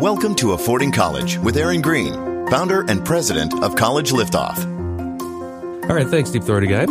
Welcome to Affording College with Aaron Green, founder and president of College Liftoff. All right, thanks, Deep Throaty Guy.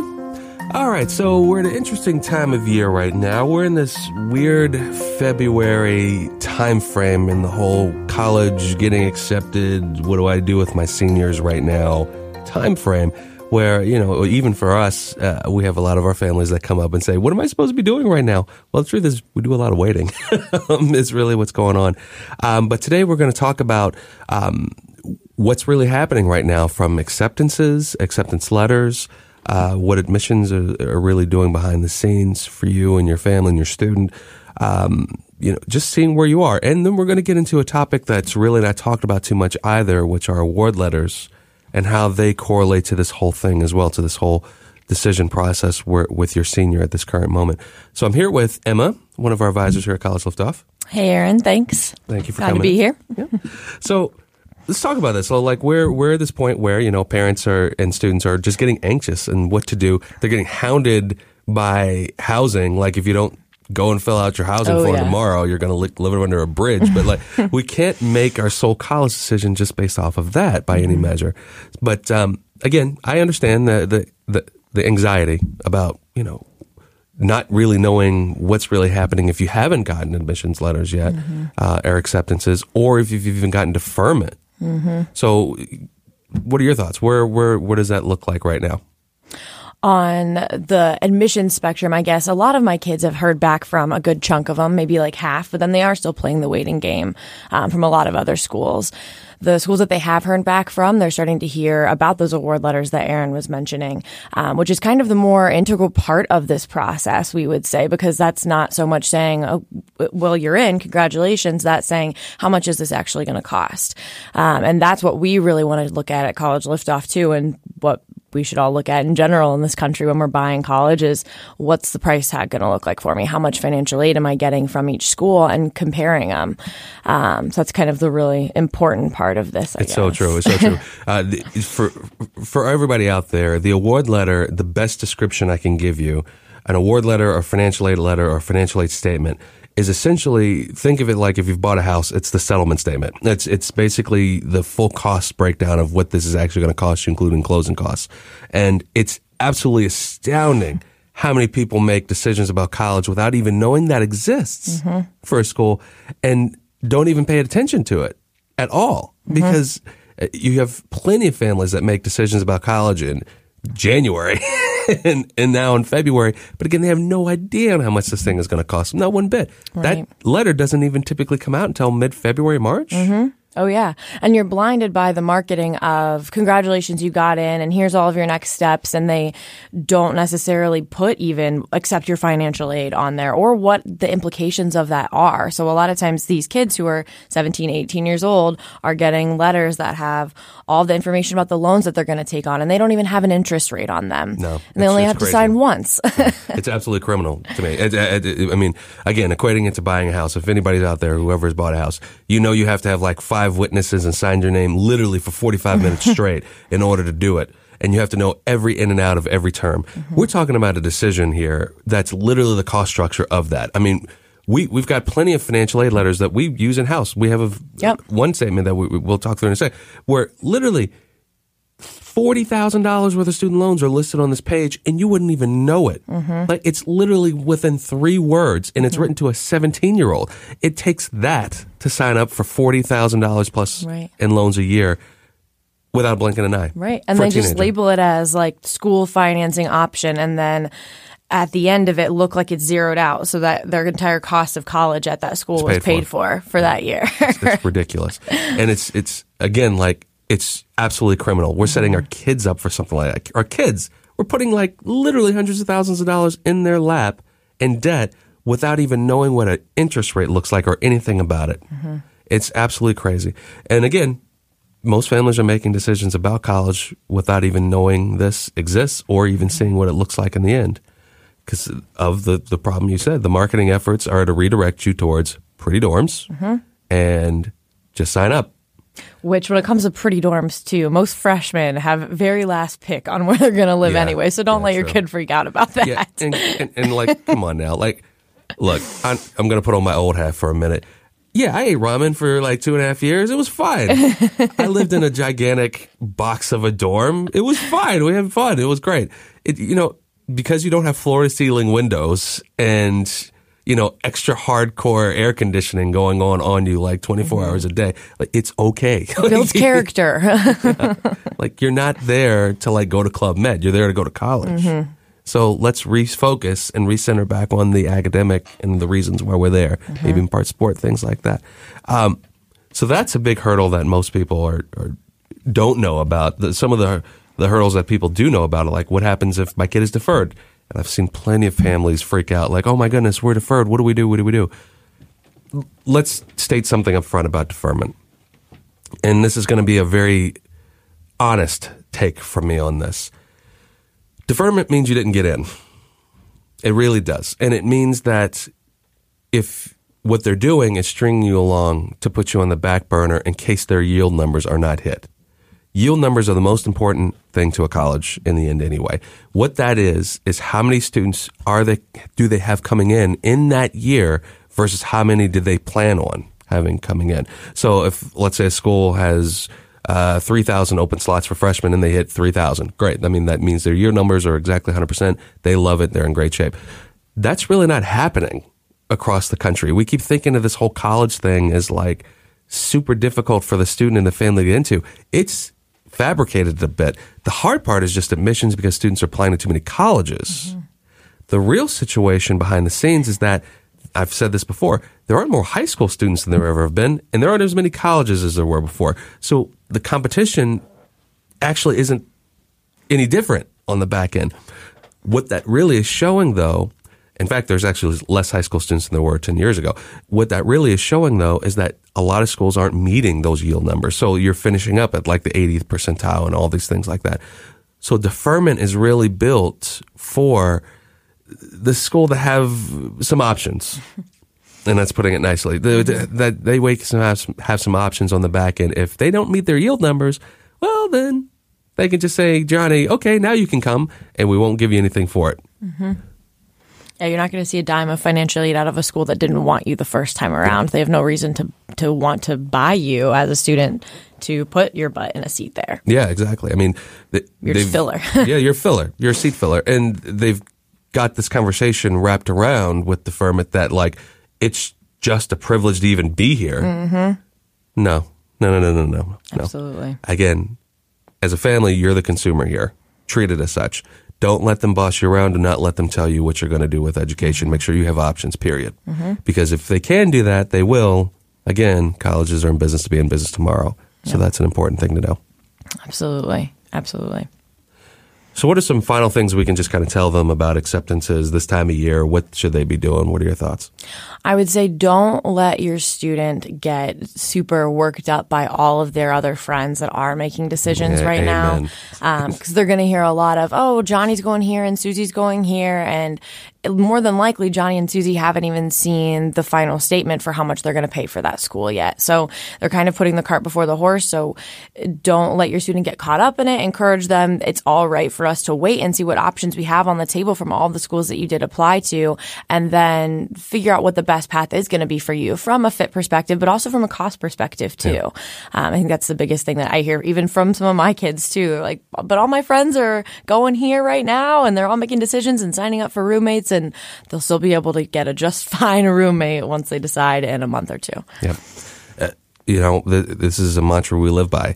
All right, so we're at an interesting time of year right now. We're in this weird February time frame in the whole college getting accepted. What do I do with my seniors right now? Time frame where you know even for us uh, we have a lot of our families that come up and say what am i supposed to be doing right now? Well the truth is we do a lot of waiting. Is really what's going on. Um, but today we're going to talk about um, what's really happening right now from acceptances acceptance letters uh, what admissions are, are, really doing behind the scenes for you and your family and your student. Um, you know just seeing where you are. And then we're going to get into a topic that's really not talked about too much either which are award letters and how they correlate to this whole thing as well, to this whole decision process with your senior at this current moment. So I'm here with Emma, one of our advisors here at College Liftoff. Hey, Aaron. Thanks. Thank you for Glad coming. to be here. Yeah. So let's talk about this. So, like, we're we're at this point where you know parents are and students are just getting anxious and what to do. They're getting hounded by housing. Like, if you don't go and fill out your housing Oh, form yeah. tomorrow, you're going to li- live under a bridge. But like, we can't make our sole college decision just based off of that by Mm-hmm. any measure. But um, again, I understand the, the the the anxiety about you know not really knowing what's really happening if you haven't gotten admissions letters yet Mm-hmm. uh, or acceptances, or if you've even gotten deferment. Mm-hmm. So, what are your thoughts? Where where what does that look like right now? On the admission spectrum, I guess a lot of my kids have heard back from a good chunk of them, maybe like half, but then they are still playing the waiting game um, from a lot of other schools. The schools that they have heard back from, they're starting to hear about those award letters that Aaron was mentioning, um, which is kind of the more integral part of this process, we would say, because that's not so much saying, oh, well, you're in, congratulations. That's saying, how much is this actually going to cost? Um, and that's what we really want to look at at College Liftoff too, and what we should all look at in general in this country when we're buying college is what's the price tag going to look like for me? How much financial aid am I getting from each school and comparing them? Um, so that's kind of the really important part of this. I It's so true. It's so true. Uh, the, for for everybody out there, the award letter, the best description I can give you, an award letter or financial aid letter or financial aid statement is essentially think of it like if you've bought a house, it's the settlement statement. It's it's basically the full cost breakdown of what this is actually going to cost you, including closing costs, and it's absolutely astounding how many people make decisions about college without even knowing that exists for a school and don't even pay attention to it at all. Because uh, you have plenty of families that make decisions about college in January and, and now in February. But again, they have no idea on how much this thing is going to cost them. Not one bit. Right. That letter doesn't even typically come out until mid February, March. Mm-hmm. Oh yeah. And you're blinded by the marketing of congratulations you got in and here's all of your next steps and they don't necessarily put even accept your financial aid on there or what the implications of that are. So a lot of times these kids who are 17, 18 years old are getting letters that have all the information about the loans that they're going to take on and they don't even have an interest rate on them. No, And they only have crazy. to sign once. it's absolutely criminal to me. It, it, it- I mean, again, equating it to buying a house. If anybody's out there, whoever has bought a house, you know you have to have like five witnesses and sign your name literally for 45 minutes straight in order to do it. And you have to know every in and out of every term. Mm-hmm. We're talking about a decision here that's literally the cost structure of that. I mean, we, we've got plenty of financial aid letters that we use in house. We have a, Yep. one statement that we, we'll talk through in a second where literally forty thousand dollars worth of student loans are listed on this page, and you wouldn't even know it. Mm-hmm. Like it's literally within three words, and it's mm-hmm. written to a seventeen-year-old. It takes that to sign up for forty thousand dollars plus Right. in loans a year without blinking an eye. Right. And they just label it as like school financing option and then at the end of it look like it's zeroed out so that their entire cost of college at that school was paid paid for for that year. it's ridiculous, and it's it's again like it's absolutely criminal. We're setting our kids up for something like that. Our kids, we're putting like literally hundreds of thousands of dollars in their lap in debt without even knowing what an interest rate looks like or anything about it. Mm-hmm. It's absolutely crazy. And again, most families are making decisions about college without even knowing this exists or even mm-hmm. seeing what it looks like in the end because of the, the problem you said. The marketing efforts are to redirect you towards pretty dorms mm-hmm. and just sign up. Which, when it comes to pretty dorms, too, most freshmen have very last pick on where they're going to live Yeah. anyway. So don't Yeah, let your true. kid freak out about that. Yeah, and, and, and like, come on now. Like, look, I'm, I'm going to put on my old hat for a minute. Yeah, I ate ramen for like two and a half years. It was fine. I lived in a gigantic box of a dorm. It was fine. We had fun. It was great. It, you know, because you don't have floor to ceiling windows and, you know, extra hardcore air conditioning going on on you like 24 mm-hmm. hours a day, like it's okay. Builds character. like you're not there to like go to Club Med. You're there to go to college. Mm-hmm. So let's refocus and recenter back on the academic and the reasons why we're there, mm-hmm. maybe in part sport, things like that. Um, so that's a big hurdle that most people are, are don't know about. The, some of the the hurdles that people do know about are like what happens if my kid is deferred. And I've seen plenty of families freak out, like, "Oh my goodness, we're deferred. What do we do? What do we do?" Let's state something up front about deferment, and this is going to be a very honest take from me on this. Deferment means you didn't get in. It really does. And it means that if what they're doing is stringing you along to put you on the back burner in case their yield numbers are not hit. Yield numbers are the most important thing to a college in the end anyway. What that is is how many students are they do they have coming in in that year versus how many did they plan on having coming in. So if let's say a school has uh, 3,000 open slots for freshmen and they hit 3,000. Great. I mean, that means their yield numbers are exactly 100%. They love it. They're in great shape. That's really not happening across the country. We keep thinking of this whole college thing as like super difficult for the student and the family to get into. It's fabricated a bit. The hard part is just admissions because students are applying to too many colleges. Mm-hmm. The real situation behind the scenes is that I've said this before. There aren't more high school students than there ever have been, and there aren't as many colleges as there were before. So the competition actually isn't any different on the back end. What that really is showing, though, in fact, there's actually less high school students than there were 10 years ago. What that really is showing, though, is that a lot of schools aren't meeting those yield numbers. So you're finishing up at like the 80th percentile and all these things like that. So deferment is really built for the school to have some options. And that's putting it nicely. Mm-hmm. That they wake some have, some have some options on the back end. If they don't meet their yield numbers, well, then they can just say, Johnny, okay, now you can come, and we won't give you anything for it. Mm-hmm. Yeah, you're not going to see a dime of financial aid out of a school that didn't want you the first time around. They have no reason to to want to buy you as a student to put your butt in a seat there. Yeah, exactly. I mean, th- You're filler. yeah, you're filler. You're a seat filler, and they've got this conversation wrapped around with deferment that like it's just a privilege to even be here. Mm-hmm. No, no, no, no, no, no, no. Absolutely. Again, as a family, you're the consumer here. Treat it as such. Don't let them boss you around. Do not let them tell you what you're going to do with education. Make sure you have options, period. Mm-hmm. Because if they can do that, they will. Again, colleges are in business to be in business tomorrow. So that's an important thing to know. Absolutely. Absolutely. So, what are some final things we can just kind of tell them about acceptances this time of year? What should they be doing? What are your thoughts? I would say don't let your student get super worked up by all of their other friends that are making decisions Yeah, right amen. Um, now. Because they're going to hear a lot of, oh, Johnny's going here and Susie's going here. And more than likely, Johnny and Susie haven't even seen the final statement for how much they're going to pay for that school yet. So they're kind of putting the cart before the horse. So don't let your student get caught up in it. Encourage them. It's all right for us to wait and see what options we have on the table from all the schools that you did apply to, and then figure out what the best path is going to be for you from a fit perspective, but also from a cost perspective too. Um, I think that's the biggest thing that I hear, even from some of my kids too. Like, but all my friends are going here right now, and they're all making decisions and signing up for roommates, and they'll still be able to get a just fine roommate once they decide in a month or two. Yeah. Uh, you know, th- this is a mantra we live by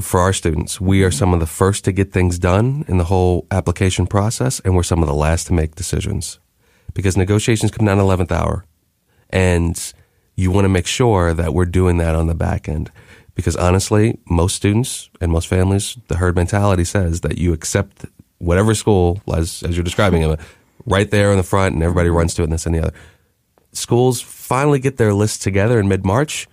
for our students. We are some of the first to get things done in the whole application process, and we're some of the last to make decisions because negotiations come down to 11th hour. And you want to make sure that we're doing that on the back end. Because honestly, most students and most families, the herd mentality says that you accept whatever school, as, as you're describing it, right there in the front, and everybody runs to it, and this and the other schools finally get their lists together in mid March,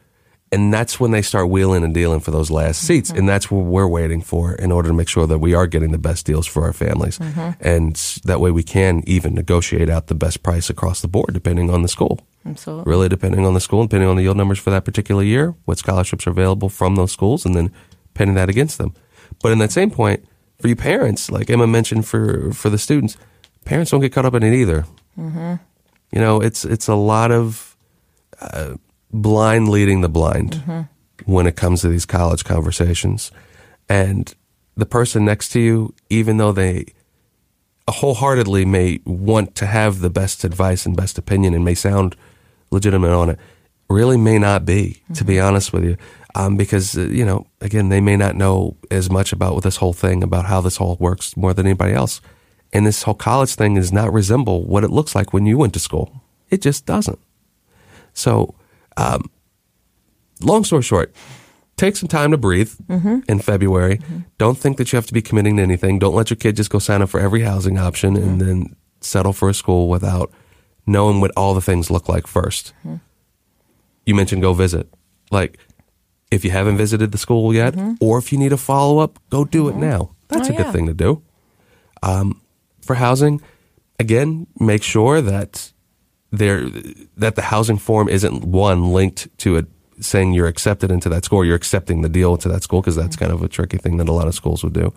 and that's when they start wheeling and dealing for those last mm-hmm. seats. And that's what we're waiting for in order to make sure that we are getting the best deals for our families. Mm-hmm. And that way we can even negotiate out the best price across the board, depending on the school. Absolutely. Really, depending on the school, and depending on the yield numbers for that particular year, what scholarships are available from those schools, and then penning that against them. But in that same point, for you parents, like Emma mentioned for for the students, parents don't get caught up in it either. You know, it's it's a lot of uh, blind leading the blind when it comes to these college conversations. And the person next to you, even though they wholeheartedly may want to have the best advice and best opinion and may sound legitimate on it, really may not be, to be honest with you. Um, because, uh, you know, again, they may not know as much about this whole thing, about how this all works more than anybody else. And this whole college thing does not resemble what it looks like when you went to school. It just doesn't. So, um, long story short, take some time to breathe mm-hmm. in February. Mm-hmm. Don't think that you have to be committing to anything. Don't let your kid just go sign up for every housing option and mm-hmm. then settle for a school without knowing what all the things look like 1st You mentioned go visit. Like, if you haven't visited the school yet, or if you need a follow up, go do it now. That's Oh, a good yeah. thing to do. Um, for housing, again, make sure that there that the housing form isn't one linked to it saying you're accepted into that school, you're accepting the deal to that school because that's kind of a tricky thing that a lot of schools would do.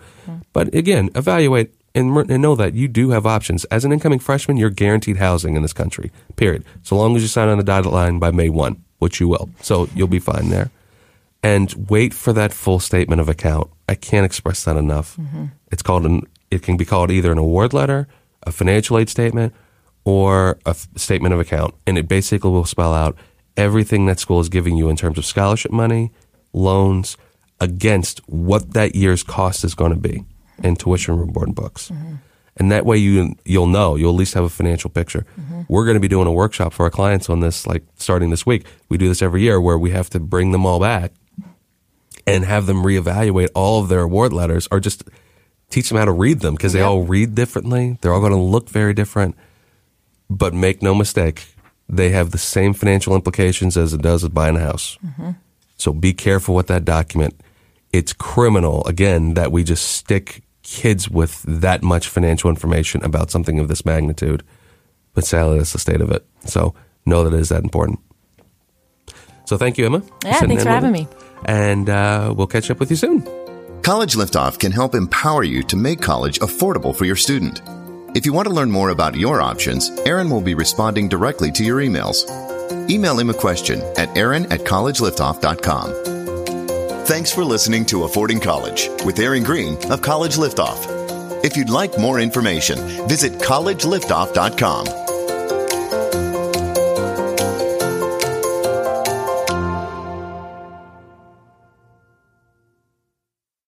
But again, evaluate and, and know that you do have options. As an incoming freshman, you're guaranteed housing in this country. Period. So long as you sign on the dotted line by May one, which you will, so you'll be fine there. And wait for that full statement of account. I can't express that enough. Mm-hmm. It's called an. It can be called either an award letter, a financial aid statement, or a f- statement of account, and it basically will spell out everything that school is giving you in terms of scholarship money, loans, against what that year's cost is going to be in tuition, room, board, and books. Mm-hmm. And that way you you'll know you'll at least have a financial picture. Mm-hmm. We're going to be doing a workshop for our clients on this, like starting this week. We do this every year where we have to bring them all back and have them reevaluate all of their award letters or just teach them how to read them because they all read differently. They're all going to look very different. But make no mistake, they have the same financial implications as it does with buying a house. So be careful with that document. It's criminal, again, that we just stick kids with that much financial information about something of this magnitude. But sadly, that's the state of it. So know that it is that important. So thank you, Emma. Yeah, thanks for having me. And uh, we'll catch up with you soon. College Liftoff can help empower you to make college affordable for your student. If you want to learn more about your options, Aaron will be responding directly to your emails. Email him a question at aaron at collegeliftoff.com. Thanks for listening to Affording College with Aaron Green of College Liftoff. If you'd like more information, visit collegeliftoff.com